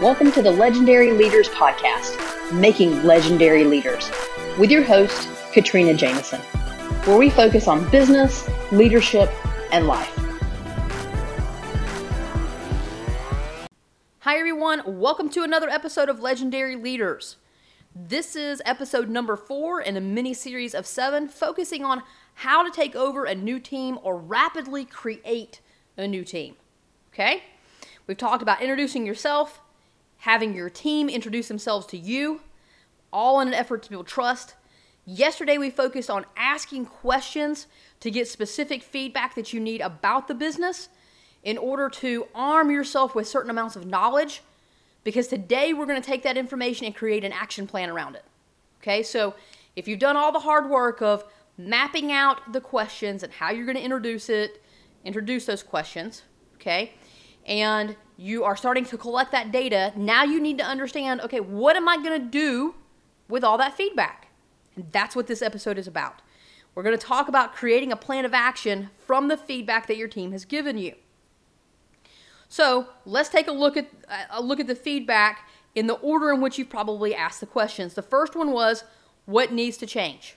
Welcome to the Legendary Leaders Podcast, Making Legendary Leaders, with your host, Katrina Jameson, where we focus on business, leadership, and life. Hi, everyone. Welcome to another episode of Legendary Leaders. This is episode number four in a mini series of seven, focusing on how to take over a new team or rapidly create a new team. Okay? We've talked about introducing yourself, having your team introduce themselves to you, all in an effort to build trust. Yesterday, we focused on asking questions to get specific feedback that you need about the business in order to arm yourself with certain amounts of knowledge. Because today, we're going to take that information and create an action plan around it. Okay, so if you've done all the hard work of mapping out the questions and how you're going to introduce it, introduce those questions, okay, and you are starting to collect that data, now you need to understand okay, what am I going to do with all that feedback? And that's what this episode is about. We're going to talk about creating a plan of action from the feedback that your team has given you. So let's take a look at a look at the feedback in the order in which you've probably asked the questions. The first one was, what needs to change?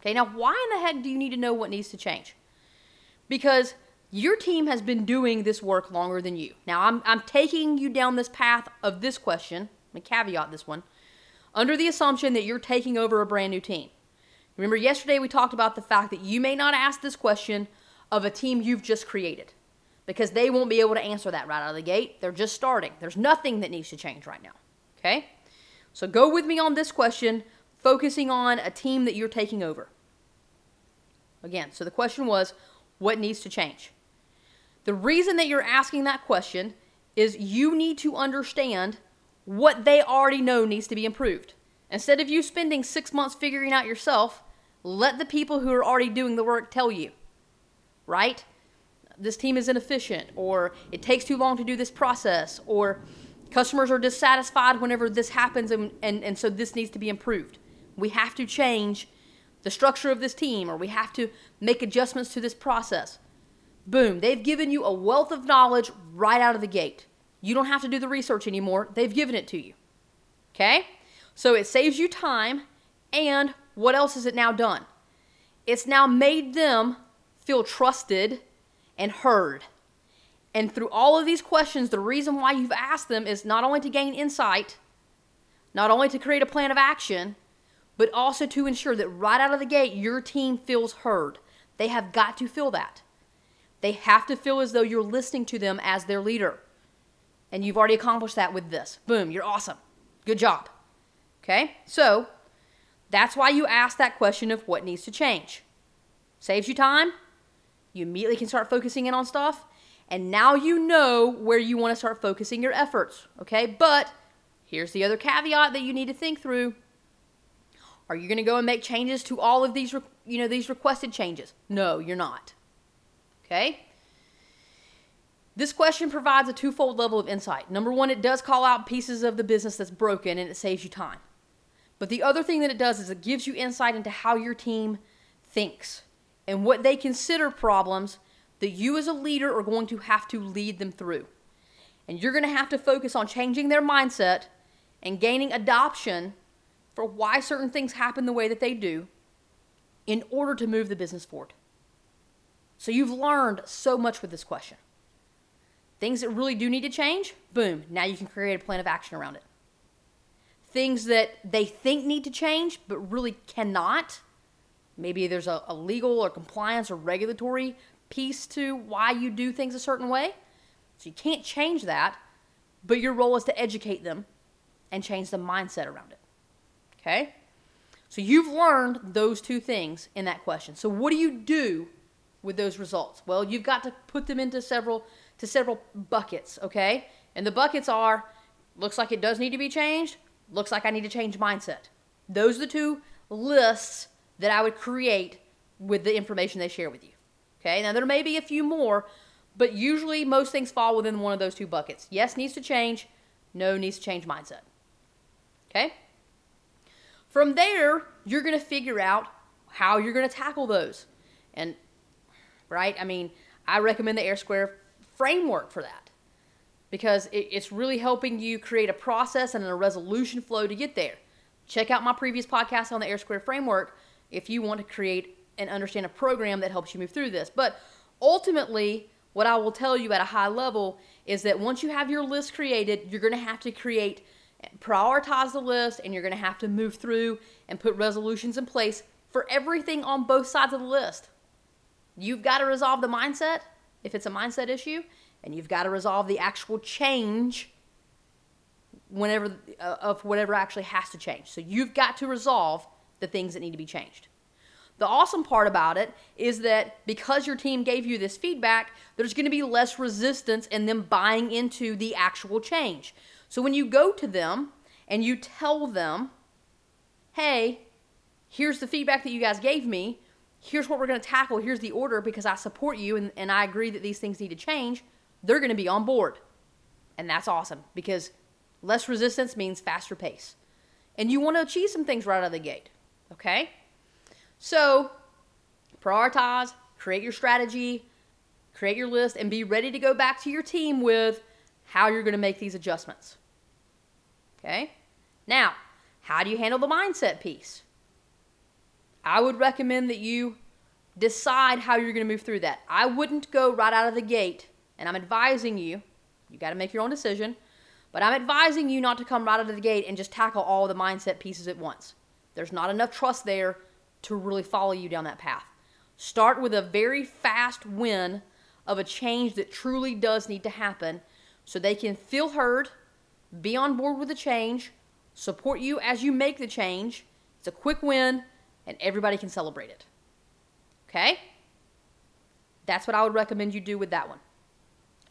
Okay, now why in the heck do you need to know what needs to change? Because your team has been doing this work longer than you. Now, I'm, I'm taking you down this path of this question. Let me caveat this one. Under the assumption that you're taking over a brand new team. Remember, yesterday we talked about the fact that you may not ask this question of a team you've just created because they won't be able to answer that right out of the gate. They're just starting. There's nothing that needs to change right now. Okay? So go with me on this question, focusing on a team that you're taking over. Again, so the question was what needs to change? The reason that you're asking that question is you need to understand what they already know needs to be improved. Instead of you spending six months figuring out yourself, let the people who are already doing the work tell you, right? This team is inefficient, or it takes too long to do this process, or customers are dissatisfied whenever this happens, and, and, and so this needs to be improved. We have to change the structure of this team, or we have to make adjustments to this process. Boom, they've given you a wealth of knowledge right out of the gate. You don't have to do the research anymore, they've given it to you. Okay? So it saves you time, and what else has it now done? It's now made them feel trusted and heard. And through all of these questions, the reason why you've asked them is not only to gain insight, not only to create a plan of action, but also to ensure that right out of the gate, your team feels heard. They have got to feel that. They have to feel as though you're listening to them as their leader. And you've already accomplished that with this. Boom, you're awesome. Good job. Okay? So, that's why you ask that question of what needs to change. Saves you time. You immediately can start focusing in on stuff. And now you know where you want to start focusing your efforts. Okay? But here's the other caveat that you need to think through. Are you going to go and make changes to all of these, you know, these requested changes? No, you're not. Okay? This question provides a twofold level of insight. Number one, it does call out pieces of the business that's broken and it saves you time. But the other thing that it does is it gives you insight into how your team thinks and what they consider problems that you as a leader are going to have to lead them through. And you're going to have to focus on changing their mindset and gaining adoption for why certain things happen the way that they do in order to move the business forward. So you've learned so much with this question. Things that really do need to change, boom, now you can create a plan of action around it. Things that they think need to change but really cannot, maybe there's a, a legal or compliance or regulatory piece to why you do things a certain way. So you can't change that, but your role is to educate them and change the mindset around it. Okay? So you've learned those two things in that question. So what do you do with those results? Well, you've got to put them into several to several buckets, okay? And the buckets are looks like it does need to be changed, looks like I need to change mindset. Those are the two lists that I would create with the information they share with you. Okay? Now there may be a few more, but usually most things fall within one of those two buckets. Yes needs to change, no needs to change mindset. Okay? From there, you're going to figure out how you're going to tackle those. And right? I mean, I recommend the Air Square framework for that. because it, it's really helping you create a process and a resolution flow to get there. Check out my previous podcast on the Air Square framework if you want to create and understand a program that helps you move through this. But ultimately, what I will tell you at a high level is that once you have your list created, you're going to have to create, prioritize the list, and you're going to have to move through and put resolutions in place for everything on both sides of the list. You've got to resolve the mindset if it's a mindset issue, and you've got to resolve the actual change whenever uh, of whatever actually has to change. So you've got to resolve the things that need to be changed. The awesome part about it is that because your team gave you this feedback, there's going to be less resistance in them buying into the actual change. So when you go to them and you tell them, hey, here's the feedback that you guys gave me, here's what we're going to tackle, here's the order because I support you and, and I agree that these things need to change, they're going to be on board. And that's awesome because less resistance means faster pace. And you want to achieve some things right out of the gate, okay? So, prioritize, create your strategy, create your list, and be ready to go back to your team with how you're going to make these adjustments. Okay? Now, how do you handle the mindset piece? I would recommend that you decide how you're going to move through that. I wouldn't go right out of the gate, and I'm advising you, you got to make your own decision, but I'm advising you not to come right out of the gate and just tackle all the mindset pieces at once. There's not enough trust there to really follow you down that path. Start with a very fast win of a change that truly does need to happen so they can feel heard, be on board with the change, support you as you make the change. It's a quick win, and everybody can celebrate it. Okay? That's what I would recommend you do with that one.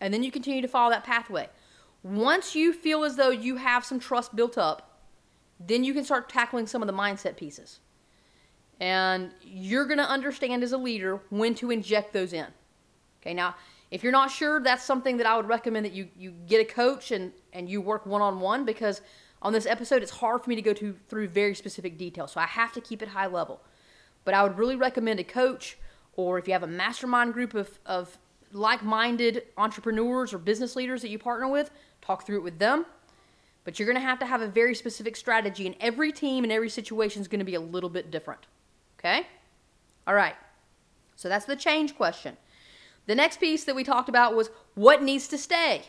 And then you continue to follow that pathway. Once you feel as though you have some trust built up, then you can start tackling some of the mindset pieces. And you're going to understand as a leader when to inject those in. Okay, now, if you're not sure, that's something that I would recommend that you, you get a coach and, and you work one on one because on this episode, it's hard for me to go to, through very specific details. So I have to keep it high level. But I would really recommend a coach or if you have a mastermind group of, of like minded entrepreneurs or business leaders that you partner with, talk through it with them. But you're going to have to have a very specific strategy, and every team and every situation is going to be a little bit different. Okay? All right. So that's the change question. The next piece that we talked about was what needs to stay.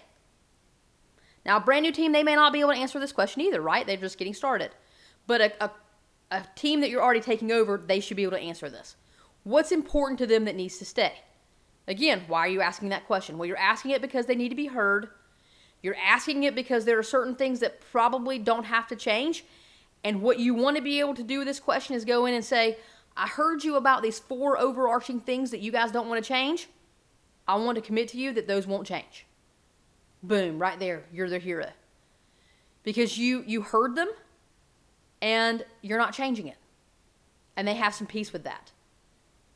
Now, a brand new team, they may not be able to answer this question either, right? They're just getting started. But a, a, a team that you're already taking over, they should be able to answer this. What's important to them that needs to stay? Again, why are you asking that question? Well, you're asking it because they need to be heard. You're asking it because there are certain things that probably don't have to change. And what you want to be able to do with this question is go in and say, I heard you about these four overarching things that you guys don't want to change. I want to commit to you that those won't change. Boom, right there, you're the hero. Because you you heard them and you're not changing it. And they have some peace with that.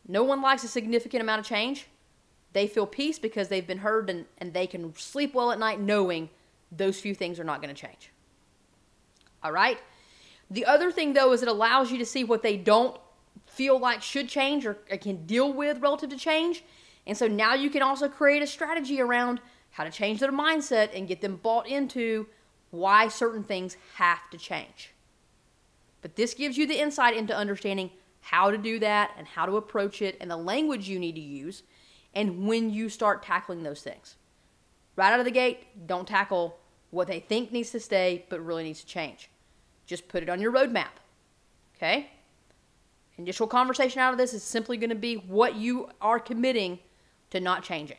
No one likes a significant amount of change. They feel peace because they've been heard and, and they can sleep well at night knowing those few things are not going to change. All right? The other thing, though, is it allows you to see what they don't feel like should change or can deal with relative to change. And so now you can also create a strategy around how to change their mindset and get them bought into why certain things have to change. But this gives you the insight into understanding how to do that and how to approach it and the language you need to use and when you start tackling those things. Right out of the gate, don't tackle what they think needs to stay but really needs to change. Just put it on your roadmap. Okay? Initial conversation out of this is simply going to be what you are committing to not changing.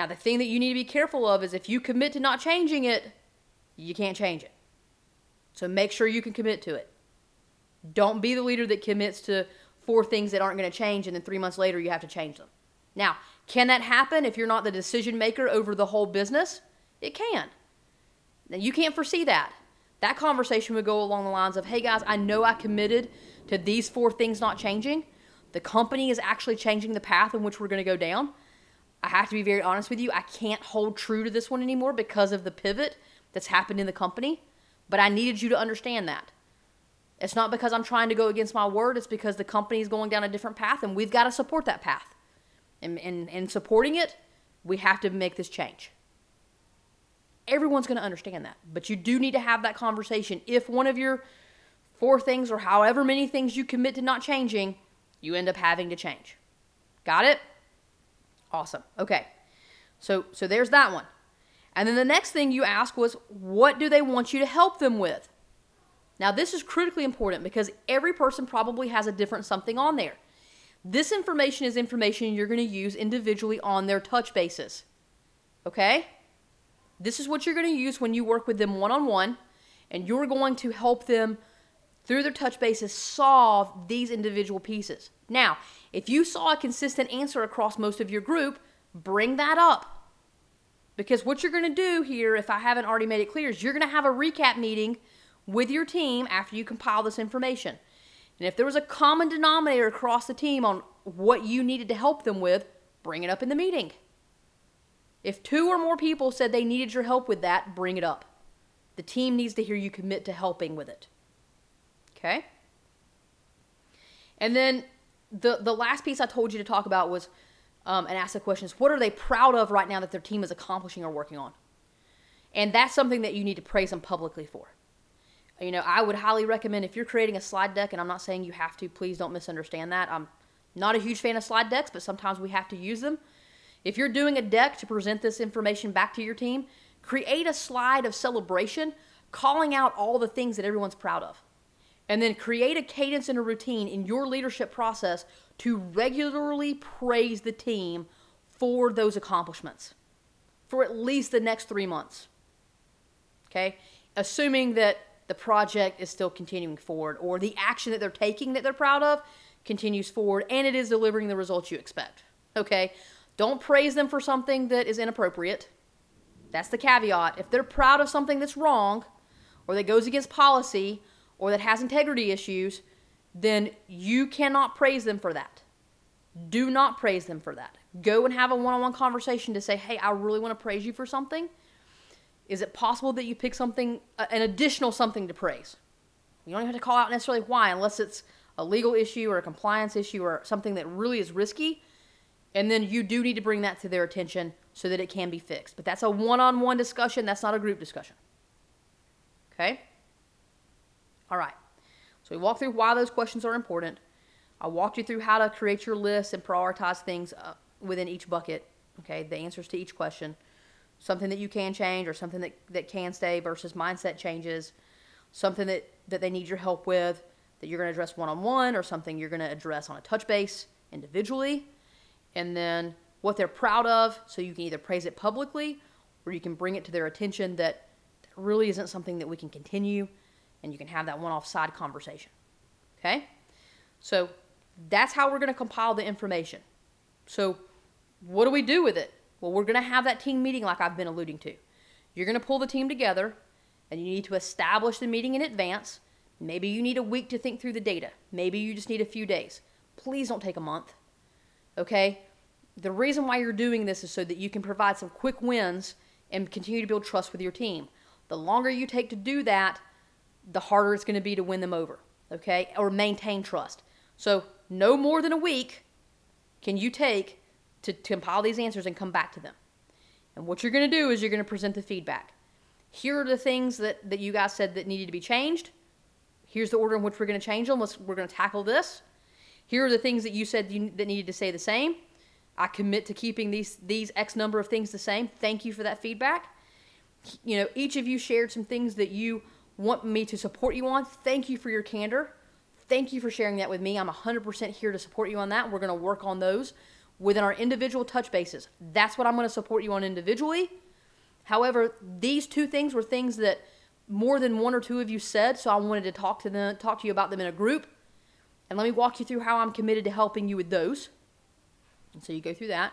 Now, the thing that you need to be careful of is if you commit to not changing it, you can't change it. So make sure you can commit to it. Don't be the leader that commits to four things that aren't going to change and then three months later you have to change them. Now, can that happen if you're not the decision maker over the whole business? It can. Now, you can't foresee that. That conversation would go along the lines of, hey guys, I know I committed to these four things not changing. The company is actually changing the path in which we're going to go down. I have to be very honest with you. I can't hold true to this one anymore because of the pivot that's happened in the company. But I needed you to understand that. It's not because I'm trying to go against my word, it's because the company is going down a different path and we've got to support that path. And in supporting it, we have to make this change. Everyone's going to understand that. But you do need to have that conversation. If one of your four things or however many things you commit to not changing, you end up having to change. Got it? Awesome. Okay. So so there's that one. And then the next thing you ask was what do they want you to help them with? Now this is critically important because every person probably has a different something on there. This information is information you're going to use individually on their touch bases. Okay? This is what you're going to use when you work with them one on one, and you're going to help them through their touch bases solve these individual pieces. Now, if you saw a consistent answer across most of your group, bring that up. Because what you're going to do here, if I haven't already made it clear, is you're going to have a recap meeting with your team after you compile this information. And if there was a common denominator across the team on what you needed to help them with, bring it up in the meeting. If two or more people said they needed your help with that, bring it up. The team needs to hear you commit to helping with it. Okay? And then the the last piece I told you to talk about was um, and ask the questions: What are they proud of right now that their team is accomplishing or working on? And that's something that you need to praise them publicly for. You know, I would highly recommend if you're creating a slide deck, and I'm not saying you have to. Please don't misunderstand that. I'm not a huge fan of slide decks, but sometimes we have to use them. If you're doing a deck to present this information back to your team, create a slide of celebration, calling out all the things that everyone's proud of and then create a cadence and a routine in your leadership process to regularly praise the team for those accomplishments for at least the next three months. Okay? Assuming that the project is still continuing forward or the action that they're taking that they're proud of continues forward and it is delivering the results you expect. Okay? Don't praise them for something that is inappropriate. That's the caveat. If they're proud of something that's wrong or that goes against policy, or that has integrity issues, then you cannot praise them for that. Do not praise them for that. Go and have a one on one conversation to say, hey, I really want to praise you for something. Is it possible that you pick something, uh, an additional something to praise? You don't have to call out necessarily why, unless it's a legal issue or a compliance issue or something that really is risky. And then you do need to bring that to their attention so that it can be fixed. But that's a one on one discussion, that's not a group discussion. Okay? All right. So we walked through why those questions are important. I walked you through how to create your list and prioritize things uh, within each bucket. Okay, the answers to each question, something that you can change or something that, that can stay versus mindset changes, something that, that they need your help with that you're going to address one on one or something you're going to address on a touch base individually, and then what they're proud of so you can either praise it publicly or you can bring it to their attention that, that really isn't something that we can continue and you can have that one off side conversation. Okay? So that's how we're going to compile the information. So, what do we do with it? Well, we're going to have that team meeting like I've been alluding to. You're going to pull the team together and you need to establish the meeting in advance. Maybe you need a week to think through the data. Maybe you just need a few days. Please don't take a month. Okay? The reason why you're doing this is so that you can provide some quick wins and continue to build trust with your team. The longer you take to do that, the harder it's going to be to win them over, okay? Or maintain trust. So, no more than a week can you take to, to compile these answers and come back to them. And what you're going to do is you're going to present the feedback. Here are the things that, that you guys said that needed to be changed. Here's the order in which we're going to change them. Let's, we're going to tackle this. Here are the things that you said you, that needed to stay the same. I commit to keeping these these X number of things the same. Thank you for that feedback. You know, each of you shared some things that you want me to support you on, thank you for your candor. Thank you for sharing that with me. I'm 100% here to support you on that. We're going to work on those within our individual touch bases. That's what I'm going to support you on individually. However, these two things were things that more than one or two of you said, so I wanted to talk to them, talk to you about them in a group. And let me walk you through how I'm committed to helping you with those. And so you go through that.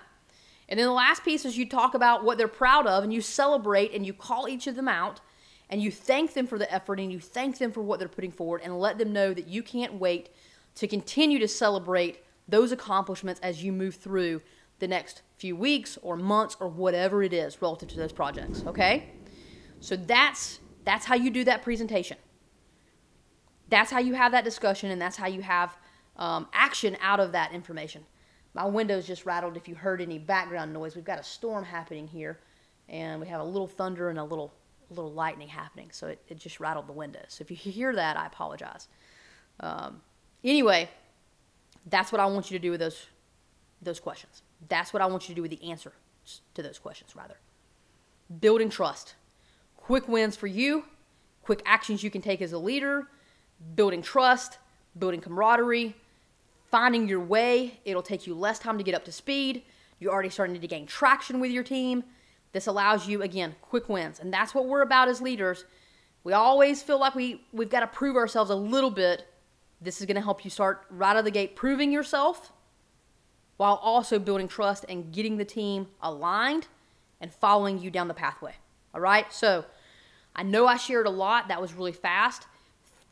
And then the last piece is you talk about what they're proud of and you celebrate and you call each of them out and you thank them for the effort and you thank them for what they're putting forward and let them know that you can't wait to continue to celebrate those accomplishments as you move through the next few weeks or months or whatever it is relative to those projects okay? So that's that's how you do that presentation. That's how you have that discussion and that's how you have um, action out of that information. My windows just rattled if you heard any background noise. We've got a storm happening here and we have a little thunder and a little little lightning happening, so it, it just rattled the window. So if you hear that, I apologize. Um, anyway, that's what I want you to do with those those questions. That's what I want you to do with the answer to those questions, rather. Building trust. Quick wins for you, quick actions you can take as a leader, building trust, building camaraderie, finding your way. It'll take you less time to get up to speed. You're already starting to gain traction with your team. This allows you, again, quick wins. And that's what we're about as leaders. We always feel like we, we've got to prove ourselves a little bit. This is going to help you start right out of the gate proving yourself while also building trust and getting the team aligned and following you down the pathway. All right? So I know I shared a lot. That was really fast.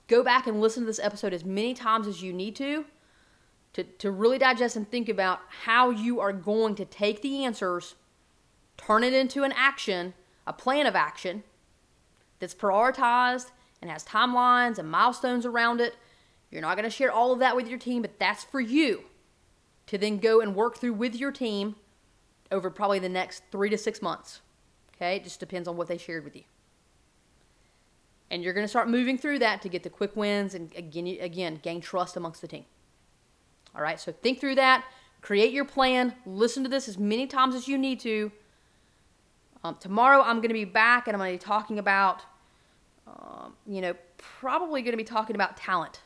Go back and listen to this episode as many times as you need to to, to really digest and think about how you are going to take the answers, turn it into an action, a plan of action that's prioritized and has timelines and milestones around it. You're not going to share all of that with your team, but that's for you to then go and work through with your team over probably the next three to six months. Okay, it just depends on what they shared with you. And you're going to start moving through that to get the quick wins and again, again gain trust amongst the team. All right, so think through that, create your plan, listen to this as many times as you need to. Um, tomorrow, I'm going to be back and I'm going to be talking about, um, you know, probably going to be talking about talent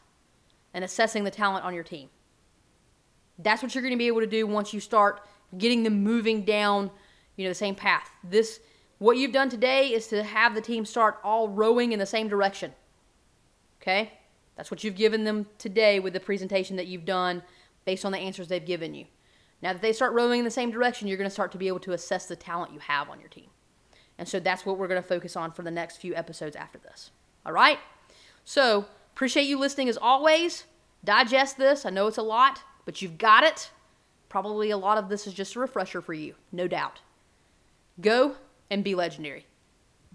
and assessing the talent on your team. That's what you're going to be able to do once you start getting them moving down, you know, the same path. This what you've done today is to have the team start all rowing in the same direction. Okay? That's what you've given them today with the presentation that you've done based on the answers they've given you. Now that they start rowing in the same direction, you're going to start to be able to assess the talent you have on your team. And so that's what we're going to focus on for the next few episodes after this. All right? So, appreciate you listening as always. Digest this. I know it's a lot but you've got it. Probably a lot of this is just a refresher for you, no doubt. Go and be legendary.